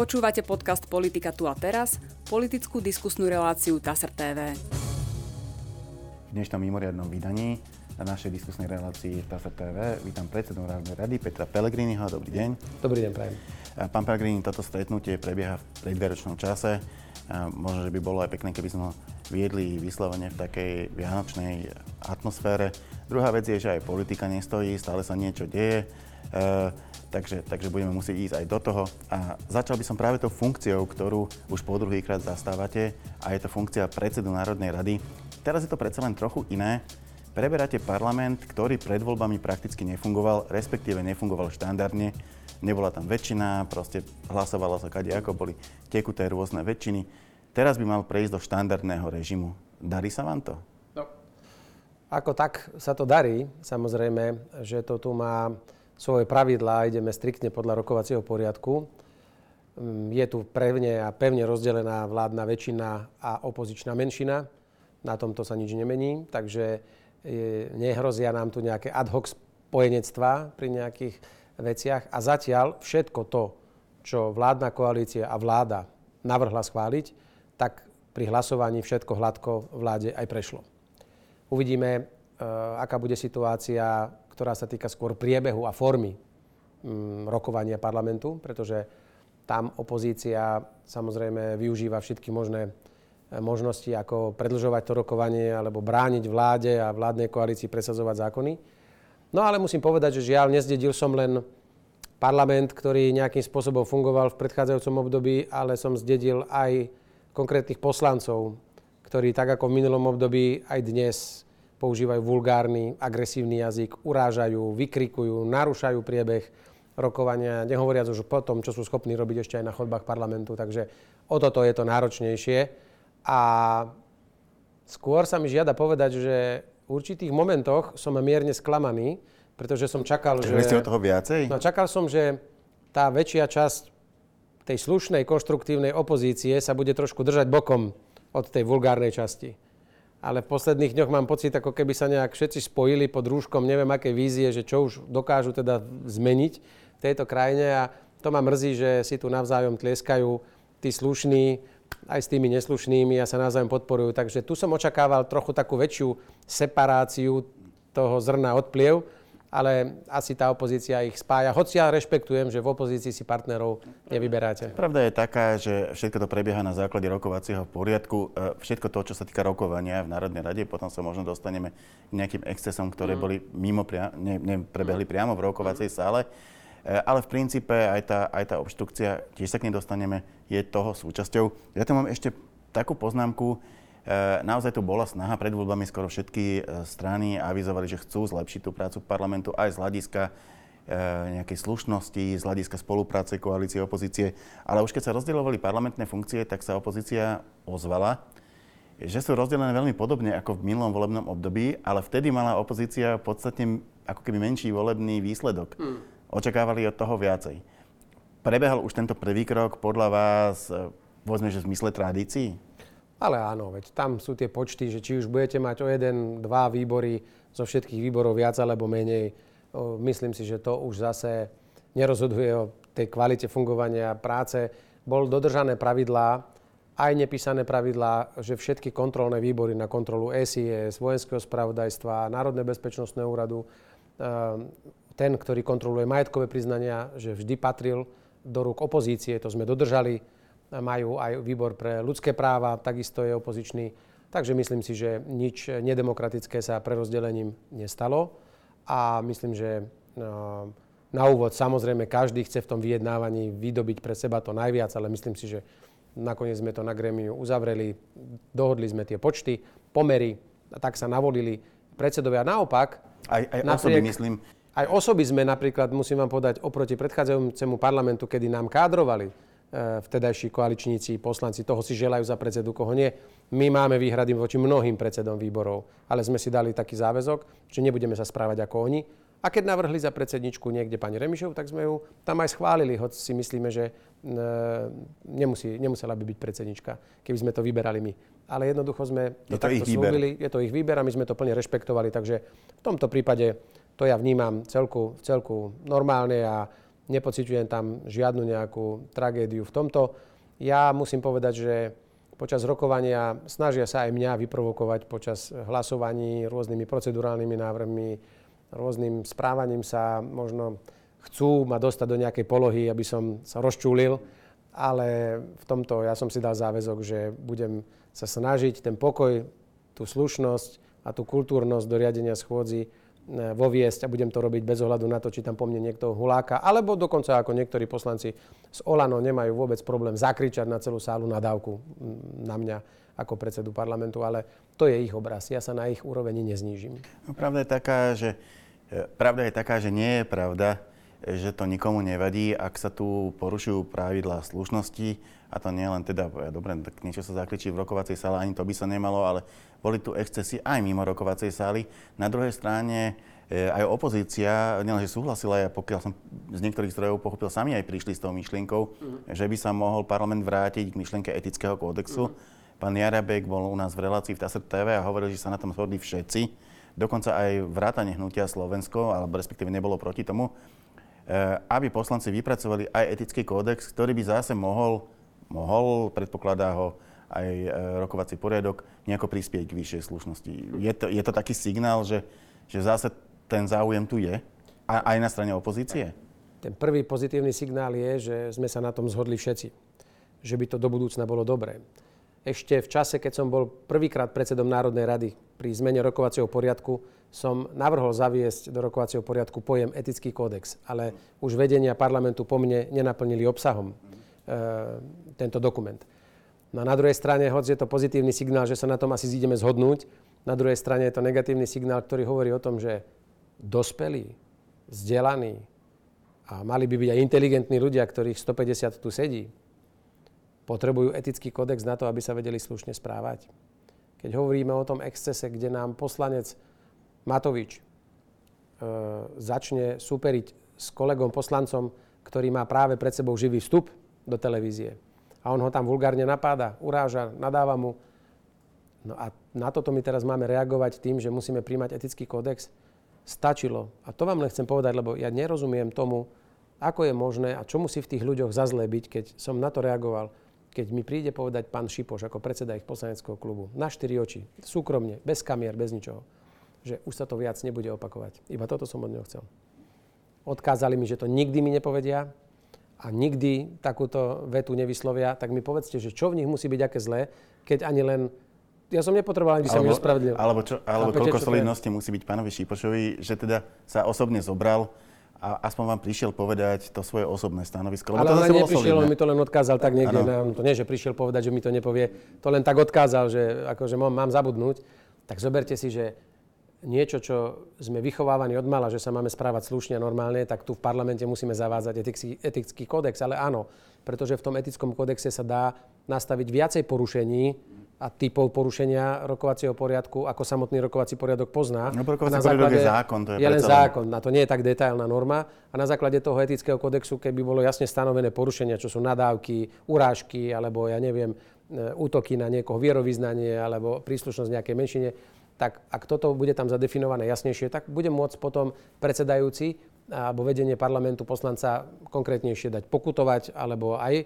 Počúvate podcast Politika tu a teraz, politickú diskusnú reláciu TASR TV. V dnešnom mimoriadnom vydaní na našej diskusnej relácii TASR TV vítam predsedu Národnej rady Petra Pellegriniho. Dobrý deň. Dobrý deň, prajem. Pán Pellegrini, toto stretnutie prebieha v predvianočnom čase. Možno, že by bolo aj pekné, keby sme viedli vyslovene v takej vianočnej atmosfére. Druhá vec je, že aj politika nestojí, stále sa niečo deje. Takže, takže budeme musieť ísť aj do toho. A začal by som práve tou funkciou, ktorú už po druhýkrát zastávate, a je to funkcia predsedu Národnej rady. Teraz je to predsa len trochu iné. Preberáte parlament, ktorý pred voľbami prakticky nefungoval, respektíve nefungoval štandardne. Nebola tam väčšina, proste hlasovalo sa kade ako boli tekuté rôzne väčšiny. Teraz by mal prejsť do štandardného režimu. Darí sa vám to? No, ako tak sa to darí. Samozrejme, že to tu má svoje pravidlá, ideme striktne podľa rokovacieho poriadku. Mm, je tu pevne a pevne rozdelená vládna väčšina a opozičná menšina. Na tomto sa nič nemení, takže nehrozia nám tu nejaké ad hoc spojenectvá pri nejakých veciach. A zatiaľ všetko to, čo vládna koalícia a vláda navrhla schváliť, tak pri hlasovaní všetko hladko vláde aj prešlo. Uvidíme, e, aká bude situácia ktorá sa týka skôr priebehu a formy mm, rokovania parlamentu, pretože tam opozícia samozrejme využíva všetky možné e, možnosti, ako predlžovať to rokovanie alebo brániť vláde a vládnej koalícii presadzovať zákony. No ale musím povedať, že žiaľ, nezdedil som len parlament, ktorý nejakým spôsobom fungoval v predchádzajúcom období, ale som zdedil aj konkrétnych poslancov, ktorí tak ako v minulom období aj dnes používajú vulgárny, agresívny jazyk, urážajú, vykrikujú, narúšajú priebeh rokovania, nehovoriac už po tom, čo sú schopní robiť ešte aj na chodbách parlamentu. Takže o toto je to náročnejšie. A skôr sa mi žiada povedať, že v určitých momentoch som mierne sklamaný, pretože som čakal, že... ste o toho viacej? No, čakal som, že tá väčšia časť tej slušnej, konštruktívnej opozície sa bude trošku držať bokom od tej vulgárnej časti ale v posledných dňoch mám pocit, ako keby sa nejak všetci spojili pod rúškom neviem aké vízie, že čo už dokážu teda zmeniť v tejto krajine a to ma mrzí, že si tu navzájom tlieskajú tí slušní aj s tými neslušnými a sa navzájom podporujú. Takže tu som očakával trochu takú väčšiu separáciu toho zrna od pliev, ale asi tá opozícia ich spája. Hoci ja rešpektujem, že v opozícii si partnerov nevyberáte. Pravda je taká, že všetko to prebieha na základe rokovacieho poriadku. E, všetko to, čo sa týka rokovania v Národnej rade, potom sa možno dostaneme k nejakým excesom, ktoré mm. boli mimo, pria- ne, neprebehli mm. priamo v rokovacej mm. sále. E, ale v princípe aj tá, aj tá obštrukcia, tiež sa k nej dostaneme, je toho súčasťou. Ja tu mám ešte takú poznámku, naozaj tu bola snaha pred voľbami, skoro všetky e, strany avizovali, že chcú zlepšiť tú prácu parlamentu aj z hľadiska e, nejakej slušnosti, z hľadiska spolupráce koalície, opozície. Ale už keď sa rozdielovali parlamentné funkcie, tak sa opozícia ozvala, že sú rozdelené veľmi podobne ako v minulom volebnom období, ale vtedy mala opozícia podstatne ako keby menší volebný výsledok. Hmm. Očakávali od toho viacej. Prebehol už tento prvý krok podľa vás, povedzme, že v zmysle tradícií? Ale áno, veď tam sú tie počty, že či už budete mať o jeden, dva výbory zo všetkých výborov viac alebo menej. Myslím si, že to už zase nerozhoduje o tej kvalite fungovania práce. Bol dodržané pravidlá, aj nepísané pravidlá, že všetky kontrolné výbory na kontrolu SIS, Vojenského spravodajstva, Národné bezpečnostného úradu, ehm, ten, ktorý kontroluje majetkové priznania, že vždy patril do rúk opozície, to sme dodržali majú aj výbor pre ľudské práva, takisto je opozičný. Takže myslím si, že nič nedemokratické sa prerozdelením nestalo a myslím, že no, na úvod samozrejme každý chce v tom vyjednávaní vydobiť pre seba to najviac, ale myslím si, že nakoniec sme to na grémiu uzavreli, dohodli sme tie počty, pomery, a tak sa navolili predsedovia. Naopak... Aj, aj napriek, osoby, myslím. Aj osoby sme napríklad, musím vám povedať, oproti predchádzajúcemu parlamentu, kedy nám kádrovali vtedajší koaličníci, poslanci toho si želajú za predsedu, koho nie. My máme výhrady voči mnohým predsedom výborov, ale sme si dali taký záväzok, že nebudeme sa správať ako oni. A keď navrhli za predsedničku niekde pani Remišov, tak sme ju tam aj schválili, hoď si myslíme, že e, nemusí, nemusela by byť predsednička, keby sme to vyberali my. Ale jednoducho sme to, je to takto slúbili, je to ich výber a my sme to plne rešpektovali, takže v tomto prípade to ja vnímam celku, celku normálne a nepociťujem tam žiadnu nejakú tragédiu v tomto. Ja musím povedať, že počas rokovania snažia sa aj mňa vyprovokovať počas hlasovaní rôznymi procedurálnymi návrhmi, rôznym správaním sa možno chcú ma dostať do nejakej polohy, aby som sa rozčúlil, ale v tomto ja som si dal záväzok, že budem sa snažiť ten pokoj, tú slušnosť a tú kultúrnosť do riadenia schôdzi voviesť a budem to robiť bez ohľadu na to, či tam po mne niekto huláka, alebo dokonca ako niektorí poslanci z Olano nemajú vôbec problém zakričať na celú sálu nadávku na mňa ako predsedu parlamentu, ale to je ich obraz. Ja sa na ich úroveni neznížim. No, pravda je taká, že, e, pravda je taká, že nie je pravda, že to nikomu nevadí, ak sa tu porušujú pravidlá slušnosti, a to nie len teda, dobre, tak niečo sa zakričí v rokovacej sále, ani to by sa nemalo, ale boli tu excesy aj mimo rokovacej sály. Na druhej strane e, aj opozícia, nielenže súhlasila, ja pokiaľ som z niektorých zdrojov pochopil, sami aj prišli s tou myšlienkou, uh-huh. že by sa mohol parlament vrátiť k myšlienke etického kódexu. Uh-huh. Pán Jarabek bol u nás v relácii v TASR TV a hovoril, že sa na tom zhodli všetci. Dokonca aj vrátane hnutia Slovensko, alebo respektíve nebolo proti tomu, e, aby poslanci vypracovali aj etický kódex, ktorý by zase mohol, mohol predpokladá ho, aj e, rokovací poriadok, nejako prispieť k vyššej slušnosti. Je to, je to taký signál, že, že zase ten záujem tu je, a, aj na strane opozície? Ten prvý pozitívny signál je, že sme sa na tom zhodli všetci. Že by to do budúcna bolo dobré. Ešte v čase, keď som bol prvýkrát predsedom Národnej rady pri zmene rokovacieho poriadku, som navrhol zaviesť do rokovacieho poriadku pojem etický kódex, ale už vedenia parlamentu po mne nenaplnili obsahom e, tento dokument. No a na druhej strane, hoď je to pozitívny signál, že sa na tom asi zídeme zhodnúť, na druhej strane je to negatívny signál, ktorý hovorí o tom, že dospelí, vzdelaní a mali by byť aj inteligentní ľudia, ktorých 150 tu sedí, potrebujú etický kodex na to, aby sa vedeli slušne správať. Keď hovoríme o tom excese, kde nám poslanec Matovič e, začne superiť s kolegom poslancom, ktorý má práve pred sebou živý vstup do televízie, a on ho tam vulgárne napáda, uráža, nadáva mu. No a na toto my teraz máme reagovať tým, že musíme príjmať etický kódex. Stačilo. A to vám len chcem povedať, lebo ja nerozumiem tomu, ako je možné a čo musí v tých ľuďoch zazlebiť, keď som na to reagoval, keď mi príde povedať pán Šipoš ako predseda ich poslaneckého klubu na štyri oči, súkromne, bez kamier, bez ničoho, že už sa to viac nebude opakovať. Iba toto som od neho chcel. Odkázali mi, že to nikdy mi nepovedia, a nikdy takúto vetu nevyslovia, tak mi povedzte, že čo v nich musí byť aké zlé, keď ani len ja som nepotreboval, aby sa mi ospravedlil. Alebo, čo, alebo Chápete, koľko solidnosti musí byť pánovi Šípošovi, že teda sa osobne zobral a aspoň vám prišiel povedať to svoje osobné stanovisko. Ale on neprišiel, on mi to len odkázal tak niekde. Ano. To nie, že prišiel povedať, že mi to nepovie. To len tak odkázal, že akože mám, mám zabudnúť. Tak zoberte si, že niečo, čo sme vychovávaní od mala, že sa máme správať slušne a normálne, tak tu v parlamente musíme zavázať etický, etický kódex. Ale áno, pretože v tom etickom kódexe sa dá nastaviť viacej porušení a typov porušenia rokovacieho poriadku, ako samotný rokovací poriadok pozná. No, rokovací poriadok je zákon. To je, je len zákon, na to nie je tak detailná norma. A na základe toho etického kodexu, keby bolo jasne stanovené porušenia, čo sú nadávky, urážky, alebo ja neviem, e, útoky na niekoho vierovýznanie, alebo príslušnosť nejakej menšine, tak ak toto bude tam zadefinované jasnejšie, tak bude môcť potom predsedajúci alebo vedenie parlamentu poslanca konkrétnejšie dať pokutovať alebo aj e,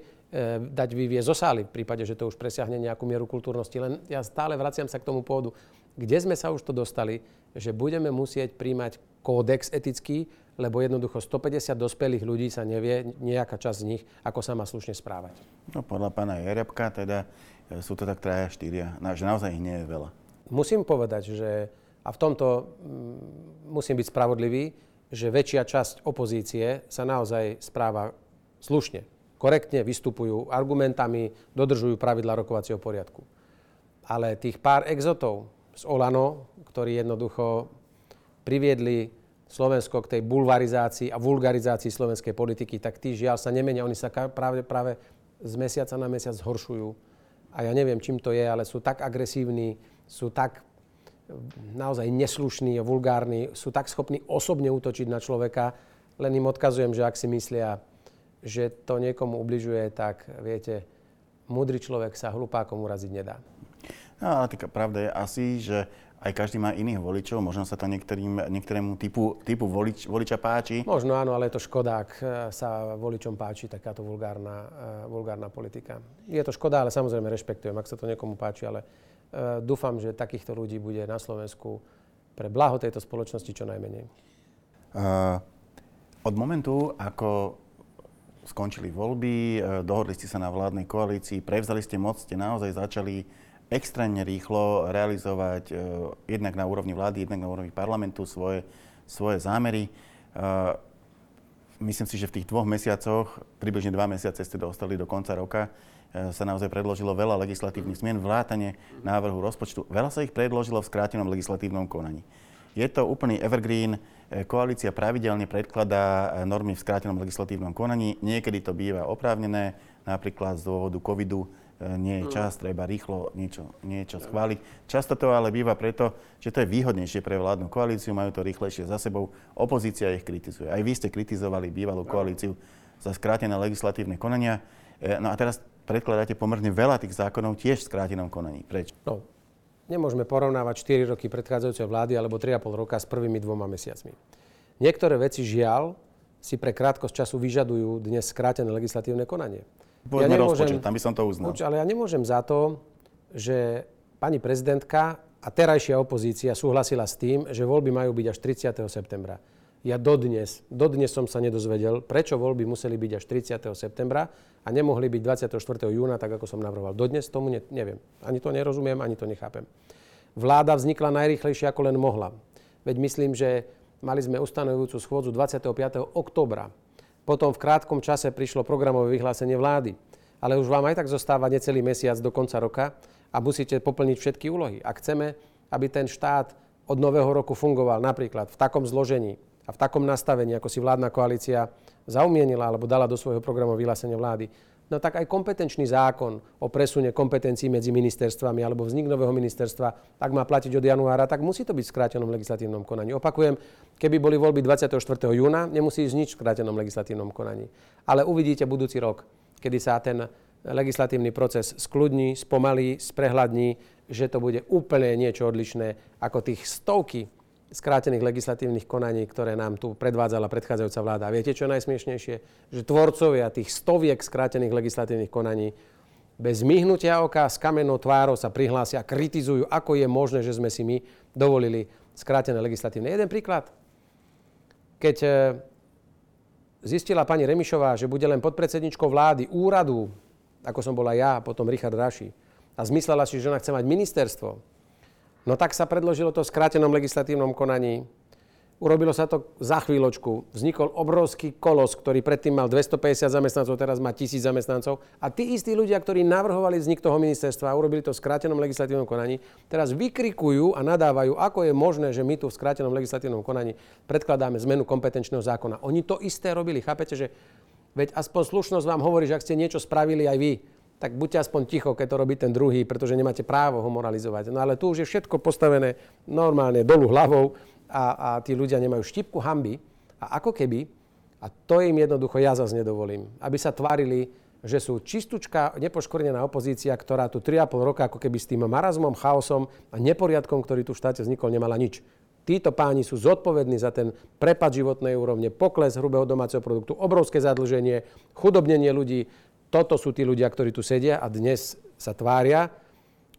dať vyvie zo sály v prípade, že to už presiahne nejakú mieru kultúrnosti. Len ja stále vraciam sa k tomu pôdu, kde sme sa už to dostali, že budeme musieť príjmať kódex etický, lebo jednoducho 150 dospelých ľudí sa nevie, nejaká časť z nich, ako sa má slušne správať. No podľa pána Jerebka teda e, sú to tak traja, štyria, že naozaj ich nie je veľa musím povedať, že a v tomto mm, musím byť spravodlivý, že väčšia časť opozície sa naozaj správa slušne, korektne vystupujú argumentami, dodržujú pravidla rokovacieho poriadku. Ale tých pár exotov z Olano, ktorí jednoducho priviedli Slovensko k tej bulvarizácii a vulgarizácii slovenskej politiky, tak tí žiaľ sa nemenia. Oni sa práve, práve z mesiaca na mesiac zhoršujú. A ja neviem, čím to je, ale sú tak agresívni, sú tak naozaj neslušní a vulgárni, sú tak schopní osobne útočiť na človeka, len im odkazujem, že ak si myslia, že to niekomu ubližuje, tak viete, múdry človek sa hlupákom uraziť nedá. No ale taká pravda je asi, že aj každý má iných voličov, možno sa to niektorým, niektorému typu, typu volič, voliča páči. Možno áno, ale je to škoda, ak e, sa voličom páči takáto vulgárna, uh, vulgárna politika. Je to škoda, ale samozrejme rešpektujem, ak sa to niekomu páči, ale dúfam, že takýchto ľudí bude na Slovensku pre blaho tejto spoločnosti čo najmenej. Uh, od momentu, ako skončili voľby, dohodli ste sa na vládnej koalícii, prevzali ste moc, ste naozaj začali extrémne rýchlo realizovať uh, jednak na úrovni vlády, jednak na úrovni parlamentu svoje, svoje zámery. Uh, myslím si, že v tých dvoch mesiacoch, približne dva mesiace ste dostali do konca roka, sa naozaj predložilo veľa legislatívnych zmien, vrátane návrhu rozpočtu. Veľa sa ich predložilo v skrátenom legislatívnom konaní. Je to úplný evergreen. Koalícia pravidelne predkladá normy v skrátenom legislatívnom konaní. Niekedy to býva oprávnené, napríklad z dôvodu covidu E, nie je čas, treba rýchlo niečo, niečo schváliť. Často to ale býva preto, že to je výhodnejšie pre vládnu koalíciu, majú to rýchlejšie za sebou, opozícia ich kritizuje. Aj vy ste kritizovali bývalú koalíciu za skrátené legislatívne konania. E, no a teraz predkladáte pomerne veľa tých zákonov tiež v skrátenom konaní. Prečo? No, nemôžeme porovnávať 4 roky predchádzajúcej vlády alebo 3,5 roka s prvými dvoma mesiacmi. Niektoré veci žiaľ si pre krátkosť času vyžadujú dnes skrátené legislatívne konanie. ja nemôžem, rozpočet, tam by som to uznal. Ale ja nemôžem za to, že pani prezidentka a terajšia opozícia súhlasila s tým, že voľby majú byť až 30. septembra. Ja dodnes, dodnes som sa nedozvedel, prečo voľby museli byť až 30. septembra a nemohli byť 24. júna, tak ako som navrhoval. Dodnes tomu ne, neviem. Ani to nerozumiem, ani to nechápem. Vláda vznikla najrýchlejšie, ako len mohla. Veď myslím, že mali sme ustanovujúcu schôdzu 25. oktobra potom v krátkom čase prišlo programové vyhlásenie vlády. Ale už vám aj tak zostáva necelý mesiac do konca roka a musíte poplniť všetky úlohy. Ak chceme, aby ten štát od nového roku fungoval napríklad v takom zložení a v takom nastavení, ako si vládna koalícia zaumienila alebo dala do svojho programu vyhlásenia vlády, no tak aj kompetenčný zákon o presune kompetencií medzi ministerstvami alebo vznik nového ministerstva, ak má platiť od januára, tak musí to byť v skrátenom legislatívnom konaní. Opakujem, keby boli voľby 24. júna, nemusí ísť nič v skrátenom legislatívnom konaní. Ale uvidíte budúci rok, kedy sa ten legislatívny proces skľudní, spomalí, sprehľadní, že to bude úplne niečo odlišné ako tých stovky skrátených legislatívnych konaní, ktoré nám tu predvádzala predchádzajúca vláda. A viete, čo je najsmiešnejšie? Že tvorcovia tých stoviek skrátených legislatívnych konaní bez myhnutia oka s kamennou tvárou sa prihlásia a kritizujú, ako je možné, že sme si my dovolili skrátené legislatívne. Jeden príklad. Keď e, zistila pani Remišová, že bude len podpredsedničkou vlády úradu, ako som bola ja, potom Richard Raši, a zmyslela si, že ona chce mať ministerstvo, No tak sa predložilo to v skrátenom legislatívnom konaní. Urobilo sa to za chvíľočku. Vznikol obrovský kolos, ktorý predtým mal 250 zamestnancov, teraz má 1000 zamestnancov. A tí istí ľudia, ktorí navrhovali vznik toho ministerstva a urobili to v skrátenom legislatívnom konaní, teraz vykrikujú a nadávajú, ako je možné, že my tu v skrátenom legislatívnom konaní predkladáme zmenu kompetenčného zákona. Oni to isté robili. Chápete, že veď aspoň slušnosť vám hovorí, že ak ste niečo spravili aj vy, tak buďte aspoň ticho, keď to robí ten druhý, pretože nemáte právo ho moralizovať. No ale tu už je všetko postavené normálne dolu hlavou a, a tí ľudia nemajú štipku hamby. A ako keby, a to im jednoducho ja zase nedovolím, aby sa tvárili, že sú čistúčka, nepoškornená opozícia, ktorá tu 3,5 roka ako keby s tým marazmom, chaosom a neporiadkom, ktorý tu v štáte vznikol, nemala nič. Títo páni sú zodpovední za ten prepad životnej úrovne, pokles hrubého domáceho produktu, obrovské zadlženie, chudobnenie ľudí, toto sú tí ľudia, ktorí tu sedia a dnes sa tvária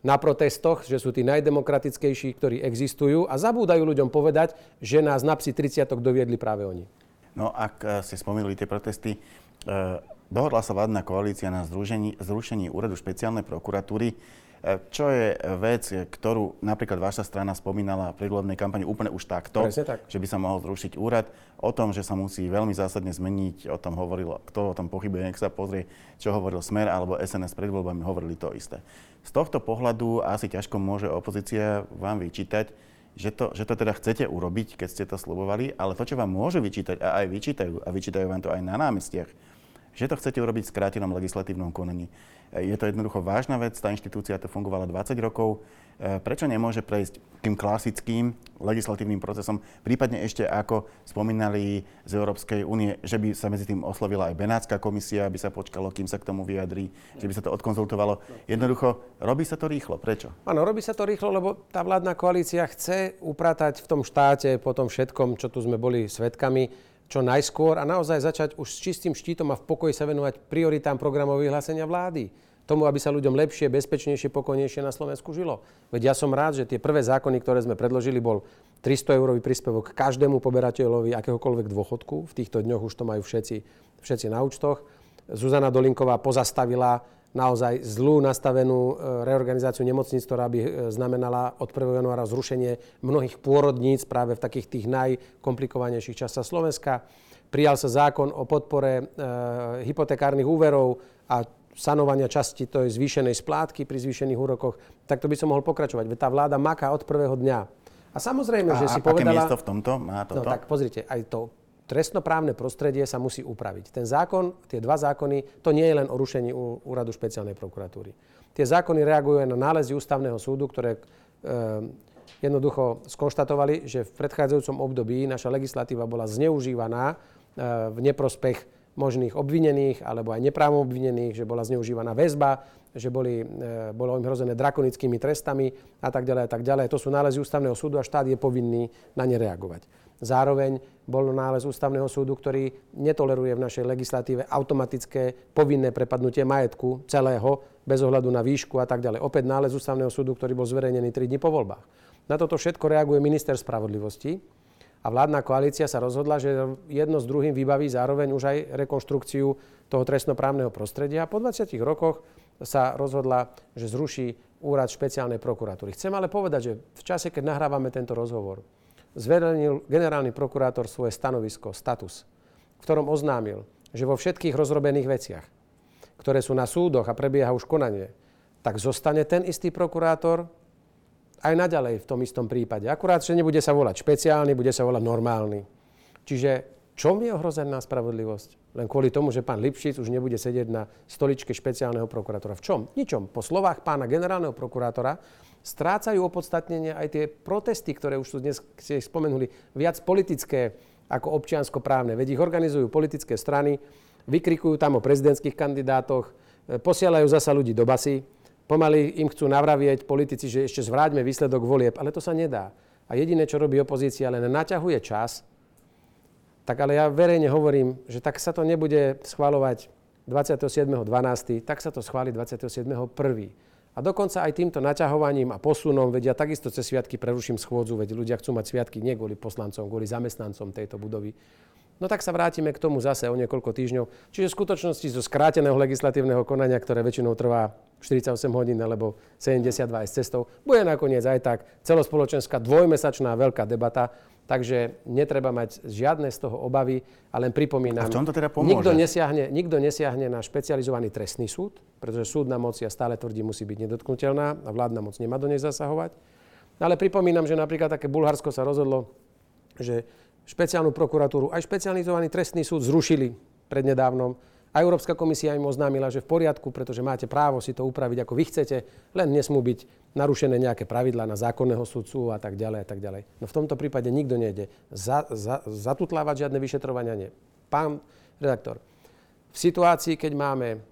na protestoch, že sú tí najdemokratickejší, ktorí existujú a zabúdajú ľuďom povedať, že nás na psi 30 doviedli práve oni. No ak eh, ste spomenuli tie protesty, eh, dohodla sa vládna koalícia na zrušení úradu špeciálnej prokuratúry. E, čo je vec, ktorú napríklad vaša strana spomínala v predvolebnej kampani úplne už takto, tak. že by sa mohol zrušiť úrad. O tom, že sa musí veľmi zásadne zmeniť, o tom hovoril, kto o tom pochybuje, nech sa pozrie, čo hovoril Smer alebo SNS pred voľbami, hovorili to isté. Z tohto pohľadu asi ťažko môže opozícia vám vyčítať, že to, že to teda chcete urobiť, keď ste to slubovali, ale to, čo vám môže vyčítať a aj vyčítajú, a vyčítajú vám to aj na námestiach, že to chcete urobiť v skrátenom legislatívnom konaní. Je to jednoducho vážna vec, tá inštitúcia to fungovala 20 rokov. E, prečo nemôže prejsť tým klasickým legislatívnym procesom, prípadne ešte ako spomínali z Európskej únie, že by sa medzi tým oslovila aj Benátska komisia, aby sa počkalo, kým sa k tomu vyjadrí, že by sa to odkonzultovalo. Jednoducho, robí sa to rýchlo. Prečo? Áno, robí sa to rýchlo, lebo tá vládna koalícia chce upratať v tom štáte po tom všetkom, čo tu sme boli svetkami, čo najskôr a naozaj začať už s čistým štítom a v pokoji sa venovať prioritám programov vyhlásenia vlády tomu, aby sa ľuďom lepšie, bezpečnejšie, pokojnejšie na Slovensku žilo. Veď ja som rád, že tie prvé zákony, ktoré sme predložili, bol 300 eurový príspevok každému poberateľovi akéhokoľvek dôchodku. V týchto dňoch už to majú všetci, všetci na účtoch. Zuzana Dolinková pozastavila naozaj zlú nastavenú e, reorganizáciu nemocníc, ktorá by e, znamenala od 1. januára zrušenie mnohých pôrodníc práve v takých tých najkomplikovanejších častiach Slovenska. Prijal sa zákon o podpore e, hypotekárnych úverov a sanovania časti to je zvýšenej splátky pri zvýšených úrokoch, tak to by som mohol pokračovať. Veď tá vláda maká od prvého dňa. A samozrejme, a, že si a povedala... miesto v tomto má toto? No tak pozrite, aj to trestnoprávne prostredie sa musí upraviť. Ten zákon, tie dva zákony, to nie je len o rušení úradu špeciálnej prokuratúry. Tie zákony reagujú aj na nálezy ústavného súdu, ktoré e, jednoducho skonštatovali, že v predchádzajúcom období naša legislatíva bola zneužívaná e, v neprospech možných obvinených alebo aj neprávom obvinených, že bola zneužívaná väzba, že boli, e, bolo im hrozené drakonickými trestami a tak ďalej a tak ďalej. To sú nálezy ústavného súdu a štát je povinný na ne reagovať. Zároveň bol nález ústavného súdu, ktorý netoleruje v našej legislatíve automatické povinné prepadnutie majetku celého bez ohľadu na výšku a tak ďalej. Opäť nález ústavného súdu, ktorý bol zverejnený 3 dní po voľbách. Na toto všetko reaguje minister spravodlivosti, a vládna koalícia sa rozhodla, že jedno s druhým vybaví zároveň už aj rekonštrukciu toho trestnoprávneho prostredia. Po 20 rokoch sa rozhodla, že zruší úrad špeciálnej prokuratúry. Chcem ale povedať, že v čase, keď nahrávame tento rozhovor, zverejnil generálny prokurátor svoje stanovisko, status, v ktorom oznámil, že vo všetkých rozrobených veciach, ktoré sú na súdoch a prebieha už konanie, tak zostane ten istý prokurátor, aj naďalej v tom istom prípade. Akurát, že nebude sa volať špeciálny, bude sa volať normálny. Čiže čom je ohrozená spravodlivosť? Len kvôli tomu, že pán Lipšic už nebude sedieť na stoličke špeciálneho prokurátora. V čom? Ničom. Po slovách pána generálneho prokurátora strácajú opodstatnenie aj tie protesty, ktoré už sú dnes ste spomenuli, viac politické ako občiansko-právne. Veď ich organizujú politické strany, vykrikujú tam o prezidentských kandidátoch, posielajú zasa ľudí do basy, Pomaly im chcú navravieť politici, že ešte zvráťme výsledok volieb, ale to sa nedá. A jediné, čo robí opozícia, len naťahuje čas, tak ale ja verejne hovorím, že tak sa to nebude schváľovať 27.12., tak sa to schváli 27.1. A dokonca aj týmto naťahovaním a posunom, vedia takisto cez sviatky preruším schôdzu, veď ľudia chcú mať sviatky nie kvôli poslancom, kvôli zamestnancom tejto budovy. No tak sa vrátime k tomu zase o niekoľko týždňov. Čiže v skutočnosti zo skráteného legislatívneho konania, ktoré väčšinou trvá 48 hodín alebo 72 aj s cestou, bude nakoniec aj tak celospoločenská dvojmesačná veľká debata, takže netreba mať žiadne z toho obavy, a len pripomínam, a v čom to teda pomôže? Nikto, nesiahne, nikto nesiahne na špecializovaný trestný súd, pretože súdna moc, ja stále tvrdí, musí byť nedotknutelná a vládna moc nemá do nej zasahovať. Ale pripomínam, že napríklad také Bulharsko sa rozhodlo, že špeciálnu prokuratúru, aj špecializovaný trestný súd zrušili prednedávnom. A Európska komisia im oznámila, že v poriadku, pretože máte právo si to upraviť ako vy chcete, len nesmú byť narušené nejaké pravidlá na zákonného sudcu a tak ďalej a tak ďalej. No v tomto prípade nikto nejde za, za, zatutlávať žiadne vyšetrovania, nie. Pán redaktor, v situácii, keď máme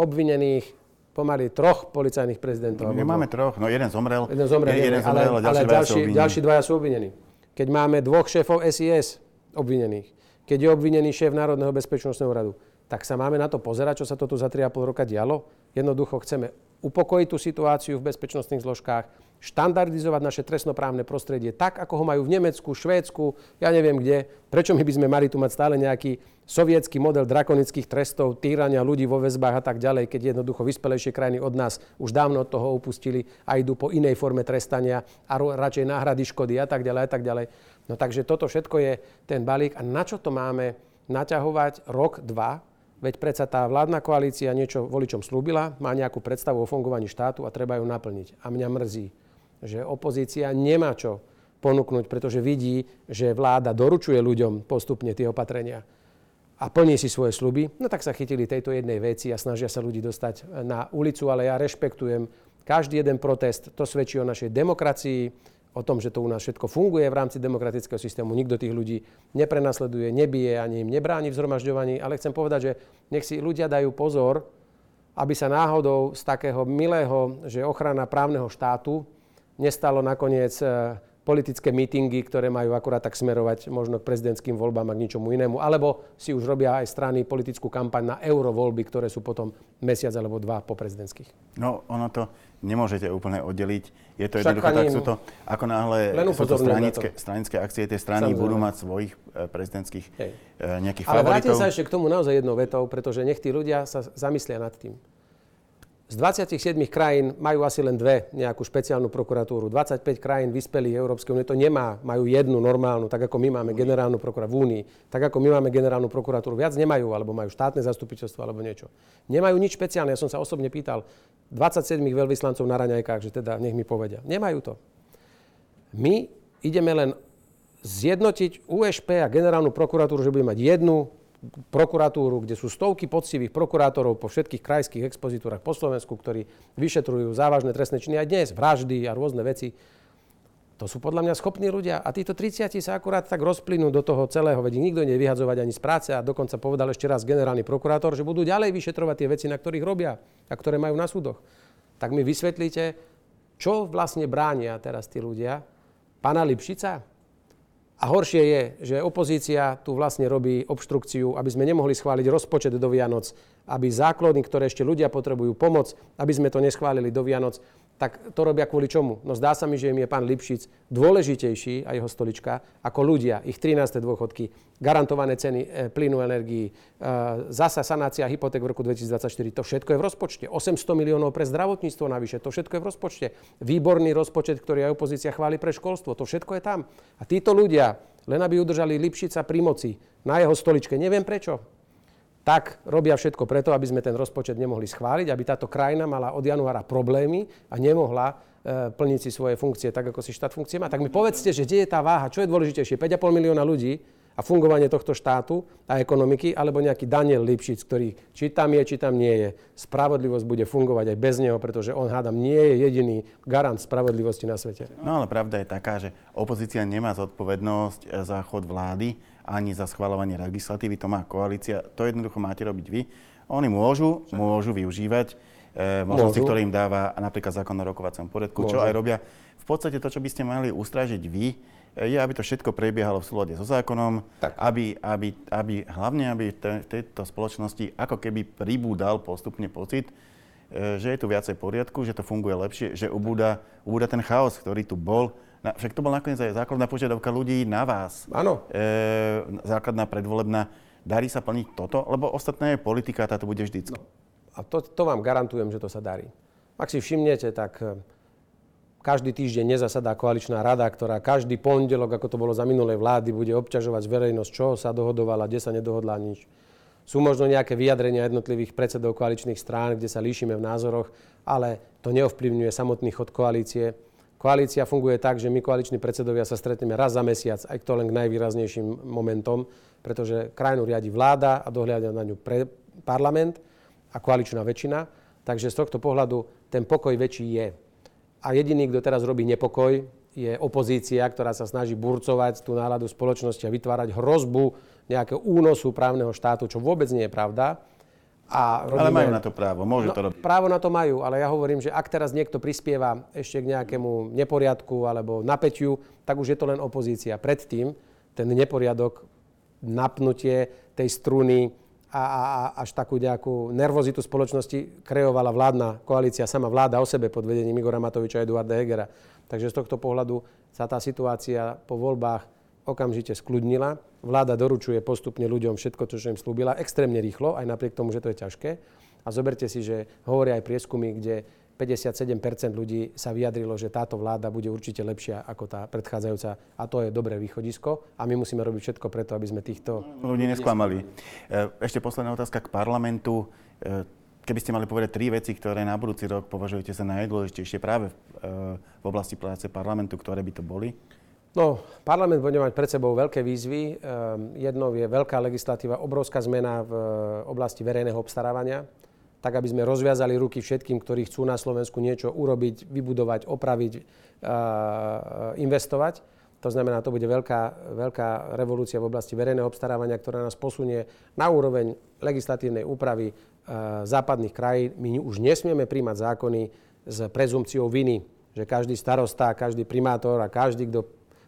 obvinených pomaly troch policajných prezidentov. Nemáme troch, no jeden zomrel. Jeden zomrel, jeden, jeden zomrel ale, ale ďalší, ďalší dvaja sú obvinení keď máme dvoch šéfov SIS obvinených, keď je obvinený šéf Národného bezpečnostného radu, tak sa máme na to pozerať, čo sa to tu za 3,5 roka dialo. Jednoducho chceme upokojiť tú situáciu v bezpečnostných zložkách, štandardizovať naše trestnoprávne prostredie tak, ako ho majú v Nemecku, Švédsku, ja neviem kde. Prečo my by sme mali tu mať stále nejaký sovietský model drakonických trestov, týrania ľudí vo väzbách a tak ďalej, keď jednoducho vyspelejšie krajiny od nás už dávno od toho upustili a idú po inej forme trestania a radšej náhrady škody a tak ďalej a tak ďalej. No takže toto všetko je ten balík a na čo to máme naťahovať rok, dva, Veď predsa tá vládna koalícia niečo voličom slúbila, má nejakú predstavu o fungovaní štátu a treba ju naplniť. A mňa mrzí, že opozícia nemá čo ponúknuť, pretože vidí, že vláda doručuje ľuďom postupne tie opatrenia. a plní si svoje sluby, no tak sa chytili tejto jednej veci a snažia sa ľudí dostať na ulicu, ale ja rešpektujem každý jeden protest. To svedčí o našej demokracii, o tom, že to u nás všetko funguje v rámci demokratického systému. Nikto tých ľudí neprenasleduje, nebije, ani im nebráni v zhromažďovaní, ale chcem povedať, že nech si ľudia dajú pozor, aby sa náhodou z takého milého, že ochrana právneho štátu nestalo nakoniec eh, politické mítingy, ktoré majú akurát tak smerovať možno k prezidentským voľbám a k ničomu inému. Alebo si už robia aj strany politickú kampaň na eurovoľby, ktoré sú potom mesiac alebo dva po prezidentských. No, ono to nemôžete úplne oddeliť. Je to jednoducho tak, sú to, ako náhle sú to stranické, stranické akcie, tie strany Samozrejme. budú mať svojich e, prezidentských Hej. E, nejakých Ale favoritov. Ale vrátim sa ešte k tomu naozaj jednou vetou, pretože nech tí ľudia sa zamyslia nad tým. Z 27 krajín majú asi len dve nejakú špeciálnu prokuratúru. 25 krajín vyspelých Európskej únie to nemá. Majú jednu normálnu, tak ako my máme generálnu prokuratúru v Únii. Tak ako my máme generálnu prokuratúru. Viac nemajú, alebo majú štátne zastupiteľstvo, alebo niečo. Nemajú nič špeciálne. Ja som sa osobne pýtal 27 veľvyslancov na raňajkách, že teda nech mi povedia. Nemajú to. My ideme len zjednotiť USP a generálnu prokuratúru, že budeme mať jednu prokuratúru, kde sú stovky poctivých prokurátorov po všetkých krajských expozitúrach po Slovensku, ktorí vyšetrujú závažné trestné činy aj dnes, vraždy a rôzne veci. To sú podľa mňa schopní ľudia. A títo 30 sa akurát tak rozplynú do toho celého, veď nikto nevie vyhadzovať ani z práce a dokonca povedal ešte raz generálny prokurátor, že budú ďalej vyšetrovať tie veci, na ktorých robia a ktoré majú na súdoch. Tak mi vysvetlíte, čo vlastne bránia teraz tí ľudia? Pana Lipšica? A horšie je, že opozícia tu vlastne robí obštrukciu, aby sme nemohli schváliť rozpočet do Vianoc, aby základy, ktoré ešte ľudia potrebujú pomoc, aby sme to neschválili do Vianoc tak to robia kvôli čomu? No zdá sa mi, že im je pán Lipšic dôležitejší a jeho stolička ako ľudia, ich 13. dôchodky, garantované ceny e, plynu, energií, e, zasa sanácia hypoték v roku 2024. To všetko je v rozpočte. 800 miliónov pre zdravotníctvo navyše, to všetko je v rozpočte. Výborný rozpočet, ktorý aj opozícia chváli pre školstvo, to všetko je tam. A títo ľudia, len aby udržali Lipšica pri moci na jeho stoličke, neviem prečo, tak robia všetko preto, aby sme ten rozpočet nemohli schváliť, aby táto krajina mala od januára problémy a nemohla e, plniť si svoje funkcie tak, ako si štát funkcie má. Tak mi povedzte, že kde je tá váha, čo je dôležitejšie, 5,5 milióna ľudí a fungovanie tohto štátu a ekonomiky, alebo nejaký Daniel Lipšic, ktorý či tam je, či tam nie je. Spravodlivosť bude fungovať aj bez neho, pretože on, hádam, nie je jediný garant spravodlivosti na svete. No ale pravda je taká, že opozícia nemá zodpovednosť za chod vlády, ani za schvalovanie legislatívy, to má koalícia, to jednoducho máte robiť vy. Oni môžu, môžu využívať e, možnosti, ktoré im dáva napríklad zákon o rokovacom poriadku, môžu. čo aj robia. V podstate to, čo by ste mali ustražiť vy, e, je, aby to všetko prebiehalo v súlade so zákonom, tak. Aby, aby, aby, hlavne aby v tejto spoločnosti ako keby pribúdal postupne pocit, e, že je tu viacej poriadku, že to funguje lepšie, že ubúda, ubúda ten chaos, ktorý tu bol na, však to bol nakoniec aj základná požiadavka ľudí na vás. Áno. E, základná predvolebná. Darí sa plniť toto? Lebo ostatné je politika, táto bude vždycky. No. A to, to vám garantujem, že to sa darí. Ak si všimnete, tak e, každý týždeň nezasadá koaličná rada, ktorá každý pondelok, ako to bolo za minulej vlády, bude obťažovať verejnosť, čo sa dohodovala, kde sa nedohodla nič. Sú možno nejaké vyjadrenia jednotlivých predsedov koaličných strán, kde sa líšime v názoroch, ale to neovplyvňuje samotný chod koalície. Koalícia funguje tak, že my koaliční predsedovia sa stretneme raz za mesiac, aj to len k najvýraznejším momentom, pretože krajinu riadi vláda a dohľada na ňu pre parlament a koaličná väčšina. Takže z tohto pohľadu ten pokoj väčší je. A jediný, kto teraz robí nepokoj, je opozícia, ktorá sa snaží burcovať tú náladu spoločnosti a vytvárať hrozbu nejakého únosu právneho štátu, čo vôbec nie je pravda. A robíme... Ale majú na to právo, môžu no, to robiť. Právo na to majú, ale ja hovorím, že ak teraz niekto prispieva ešte k nejakému neporiadku alebo napätiu, tak už je to len opozícia. Predtým ten neporiadok, napnutie tej struny a, a, a až takú nejakú nervozitu spoločnosti kreovala vládna koalícia, sama vláda o sebe pod vedením Igora Matoviča a Eduarda Hegera. Takže z tohto pohľadu sa tá situácia po voľbách okamžite skľudnila. Vláda doručuje postupne ľuďom všetko, čo im slúbila, extrémne rýchlo, aj napriek tomu, že to je ťažké. A zoberte si, že hovoria aj prieskumy, kde 57% ľudí sa vyjadrilo, že táto vláda bude určite lepšia ako tá predchádzajúca a to je dobré východisko a my musíme robiť všetko preto, aby sme týchto ľudí nesklamali. E, ešte posledná otázka k parlamentu. E, keby ste mali povedať tri veci, ktoré na budúci rok považujete za najdôležitejšie práve v, e, oblasti práce parlamentu, ktoré by to boli? No, parlament bude mať pred sebou veľké výzvy. Jednou je veľká legislatíva, obrovská zmena v oblasti verejného obstarávania tak aby sme rozviazali ruky všetkým, ktorí chcú na Slovensku niečo urobiť, vybudovať, opraviť, investovať. To znamená, to bude veľká, veľká revolúcia v oblasti verejného obstarávania, ktorá nás posunie na úroveň legislatívnej úpravy západných krajín. My už nesmieme príjmať zákony s prezumciou viny, že každý starosta, každý primátor a každý, kto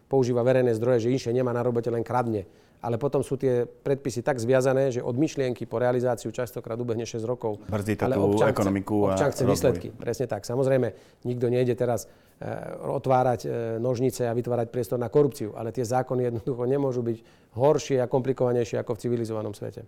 používa verejné zdroje, že inšie nemá na robote, len kradne ale potom sú tie predpisy tak zviazané, že od myšlienky po realizáciu častokrát ubehne 6 rokov. Brzdí ale občan ekonomiku chce, občan chce výsledky. Presne tak. Samozrejme, nikto nejde teraz e, otvárať e, nožnice a vytvárať priestor na korupciu, ale tie zákony jednoducho nemôžu byť horšie a komplikovanejšie ako v civilizovanom svete.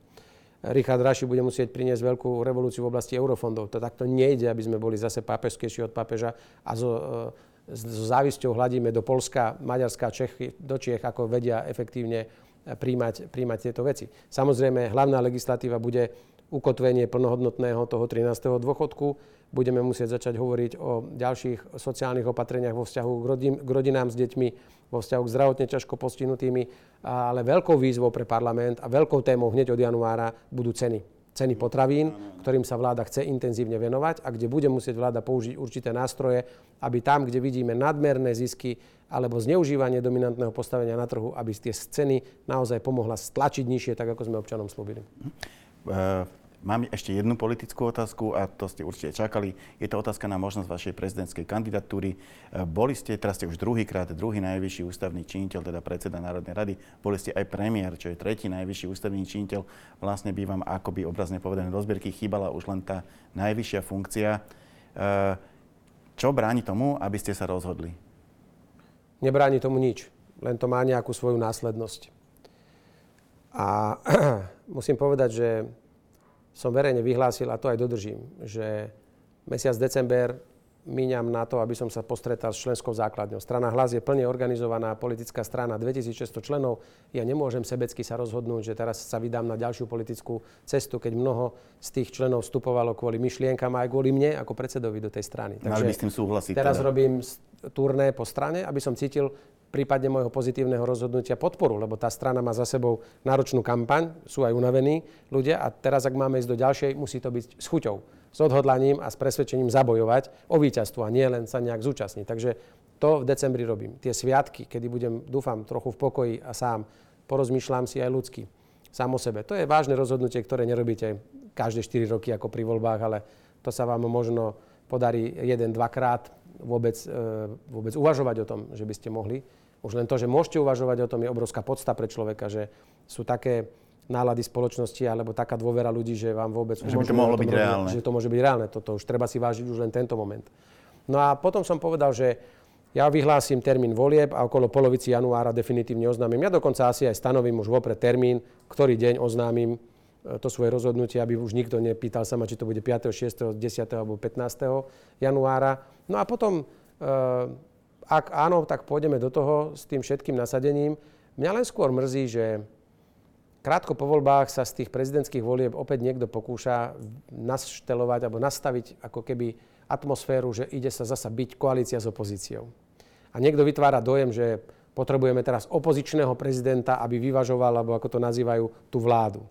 Richard Raši bude musieť priniesť veľkú revolúciu v oblasti eurofondov. To takto nejde, aby sme boli zase pápežskejší od pápeža a zo, e, so závisťou hľadíme do Polska, Maďarska, Čechy, do Čiech, ako vedia efektívne príjmať, príjmať tieto veci. Samozrejme, hlavná legislatíva bude ukotvenie plnohodnotného toho 13. dôchodku. Budeme musieť začať hovoriť o ďalších sociálnych opatreniach vo vzťahu k, rodin, k rodinám s deťmi, vo vzťahu k zdravotne ťažko postihnutými, ale veľkou výzvou pre parlament a veľkou témou hneď od januára budú ceny ceny potravín, ktorým sa vláda chce intenzívne venovať a kde bude musieť vláda použiť určité nástroje, aby tam, kde vidíme nadmerné zisky alebo zneužívanie dominantného postavenia na trhu, aby tie ceny naozaj pomohla stlačiť nižšie, tak ako sme občanom slúbili. Uh, Mám ešte jednu politickú otázku a to ste určite čakali. Je to otázka na možnosť vašej prezidentskej kandidatúry. E, boli ste, teraz ste už druhýkrát, druhý najvyšší ústavný činiteľ, teda predseda Národnej rady. Boli ste aj premiér, čo je tretí najvyšší ústavný činiteľ. Vlastne by vám, akoby obrazne povedané, do zbierky chýbala už len tá najvyššia funkcia. E, čo bráni tomu, aby ste sa rozhodli? Nebráni tomu nič. Len to má nejakú svoju následnosť. A musím povedať, že som verejne vyhlásil, a to aj dodržím, že mesiac december míňam na to, aby som sa postretal s členskou základňou. Strana Hlas je plne organizovaná politická strana, 2600 členov. Ja nemôžem sebecky sa rozhodnúť, že teraz sa vydám na ďalšiu politickú cestu, keď mnoho z tých členov vstupovalo kvôli myšlienkam aj kvôli mne ako predsedovi do tej strany. Takže by s tým súhlasiť. Teraz teda. robím turné po strane, aby som cítil prípadne môjho pozitívneho rozhodnutia podporu, lebo tá strana má za sebou náročnú kampaň, sú aj unavení ľudia a teraz, ak máme ísť do ďalšej, musí to byť s chuťou, s odhodlaním a s presvedčením zabojovať o víťazstvo a nie len sa nejak zúčastniť. Takže to v decembri robím. Tie sviatky, kedy budem, dúfam, trochu v pokoji a sám, porozmýšľam si aj ľudsky, sám o sebe. To je vážne rozhodnutie, ktoré nerobíte každé 4 roky ako pri voľbách, ale to sa vám možno podarí jeden, dvakrát vôbec, e, vôbec uvažovať o tom, že by ste mohli už len to, že môžete uvažovať o tom, je obrovská podsta pre človeka, že sú také nálady spoločnosti alebo taká dôvera ľudí, že vám vôbec že by to mohlo byť robiť, reálne. Že to môže byť reálne. Toto už treba si vážiť už len tento moment. No a potom som povedal, že ja vyhlásim termín volieb a okolo polovici januára definitívne oznámim. Ja dokonca asi aj stanovím už vopred termín, ktorý deň oznámim e, to svoje rozhodnutie, aby už nikto nepýtal sa ma, či to bude 5., 6., 10. alebo 15. januára. No a potom e, ak áno, tak pôjdeme do toho s tým všetkým nasadením. Mňa len skôr mrzí, že krátko po voľbách sa z tých prezidentských volieb opäť niekto pokúša naštelovať alebo nastaviť ako keby atmosféru, že ide sa zasa byť koalícia s opozíciou. A niekto vytvára dojem, že potrebujeme teraz opozičného prezidenta, aby vyvažoval, alebo ako to nazývajú, tú vládu.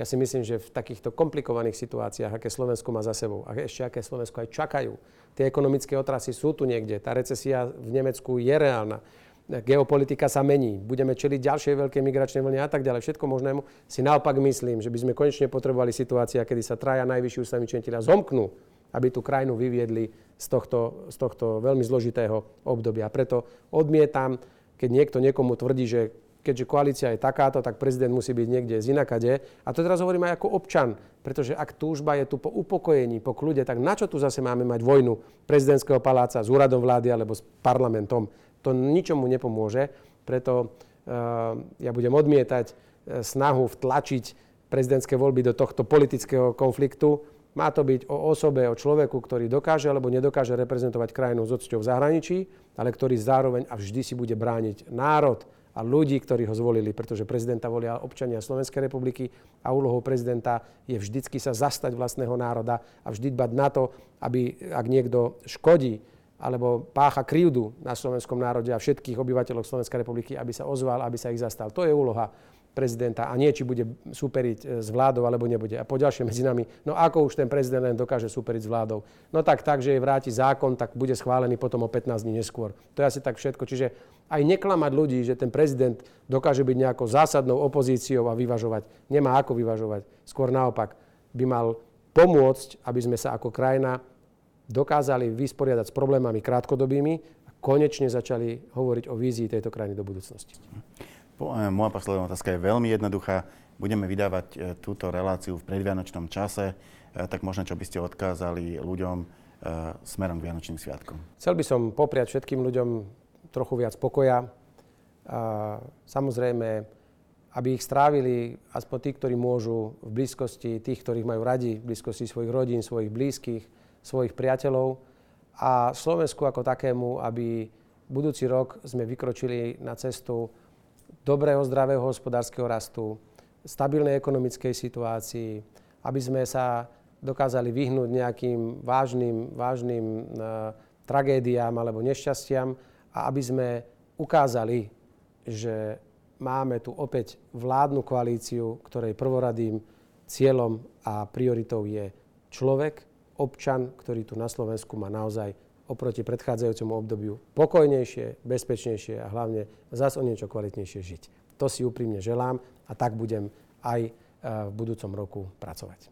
Ja si myslím, že v takýchto komplikovaných situáciách, aké Slovensko má za sebou, a ešte aké Slovensko aj čakajú, Tie ekonomické otrasy sú tu niekde. Tá recesia v Nemecku je reálna. Geopolitika sa mení. Budeme čeliť ďalšej veľkej migračnej vlne a tak ďalej. Všetko možnému. Si naopak myslím, že by sme konečne potrebovali situácia, kedy sa traja najvyšší ústavní činiteľa zomknú, aby tú krajinu vyviedli z tohto, z tohto veľmi zložitého obdobia. Preto odmietam, keď niekto niekomu tvrdí, že keďže koalícia je takáto, tak prezident musí byť niekde z inakade. A to teraz hovorím aj ako občan, pretože ak túžba je tu po upokojení, po kľude, tak na čo tu zase máme mať vojnu prezidentského paláca s úradom vlády alebo s parlamentom? To ničomu nepomôže, preto uh, ja budem odmietať uh, snahu vtlačiť prezidentské voľby do tohto politického konfliktu. Má to byť o osobe, o človeku, ktorý dokáže alebo nedokáže reprezentovať krajinu s odsťou v zahraničí, ale ktorý zároveň a vždy si bude brániť národ, a ľudí, ktorí ho zvolili, pretože prezidenta volia občania Slovenskej republiky a úlohou prezidenta je vždycky sa zastať vlastného národa a vždy dbať na to, aby ak niekto škodí alebo pácha krivdu na slovenskom národe a všetkých obyvateľov Slovenskej republiky, aby sa ozval, aby sa ich zastal. To je úloha prezidenta a nie, či bude superiť e, s vládou alebo nebude. A po ďalšie medzi nami, no ako už ten prezident len dokáže superiť s vládou? No tak tak, že jej vráti zákon, tak bude schválený potom o 15 dní neskôr. To je asi tak všetko. Čiže aj neklamať ľudí, že ten prezident dokáže byť nejakou zásadnou opozíciou a vyvažovať. Nemá ako vyvažovať. Skôr naopak by mal pomôcť, aby sme sa ako krajina dokázali vysporiadať s problémami krátkodobými a konečne začali hovoriť o vízii tejto krajiny do budúcnosti. E, moja posledná otázka je veľmi jednoduchá. Budeme vydávať e, túto reláciu v predvianočnom čase, e, tak možno čo by ste odkázali ľuďom smerom k Vianočným sviatkom? Chcel by som popriať všetkým ľuďom trochu viac pokoja. Samozrejme, aby ich strávili aspoň tí, ktorí môžu v blízkosti tých, ktorých majú radi, v blízkosti svojich rodín, svojich blízkych, svojich priateľov. A Slovensku ako takému, aby budúci rok sme vykročili na cestu dobrého, zdravého hospodárskeho rastu, stabilnej ekonomickej situácii, aby sme sa dokázali vyhnúť nejakým vážnym, vážnym uh, tragédiám alebo nešťastiam a aby sme ukázali, že máme tu opäť vládnu koalíciu, ktorej prvoradým cieľom a prioritou je človek, občan, ktorý tu na Slovensku má naozaj oproti predchádzajúcemu obdobiu pokojnejšie, bezpečnejšie a hlavne zase o niečo kvalitnejšie žiť. To si úprimne želám a tak budem aj e, v budúcom roku pracovať.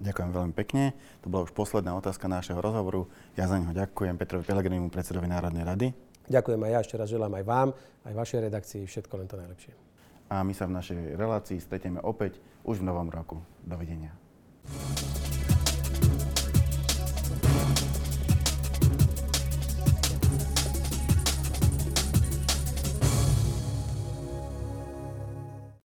Ďakujem veľmi pekne. To bola už posledná otázka nášho rozhovoru. Ja za neho ďakujem Petrovi Pelegrinimu, predsedovi Národnej rady. Ďakujem aj ja, ešte raz želám aj vám, aj vašej redakcii všetko len to najlepšie. A my sa v našej relácii stretieme opäť už v novom roku. Dovidenia.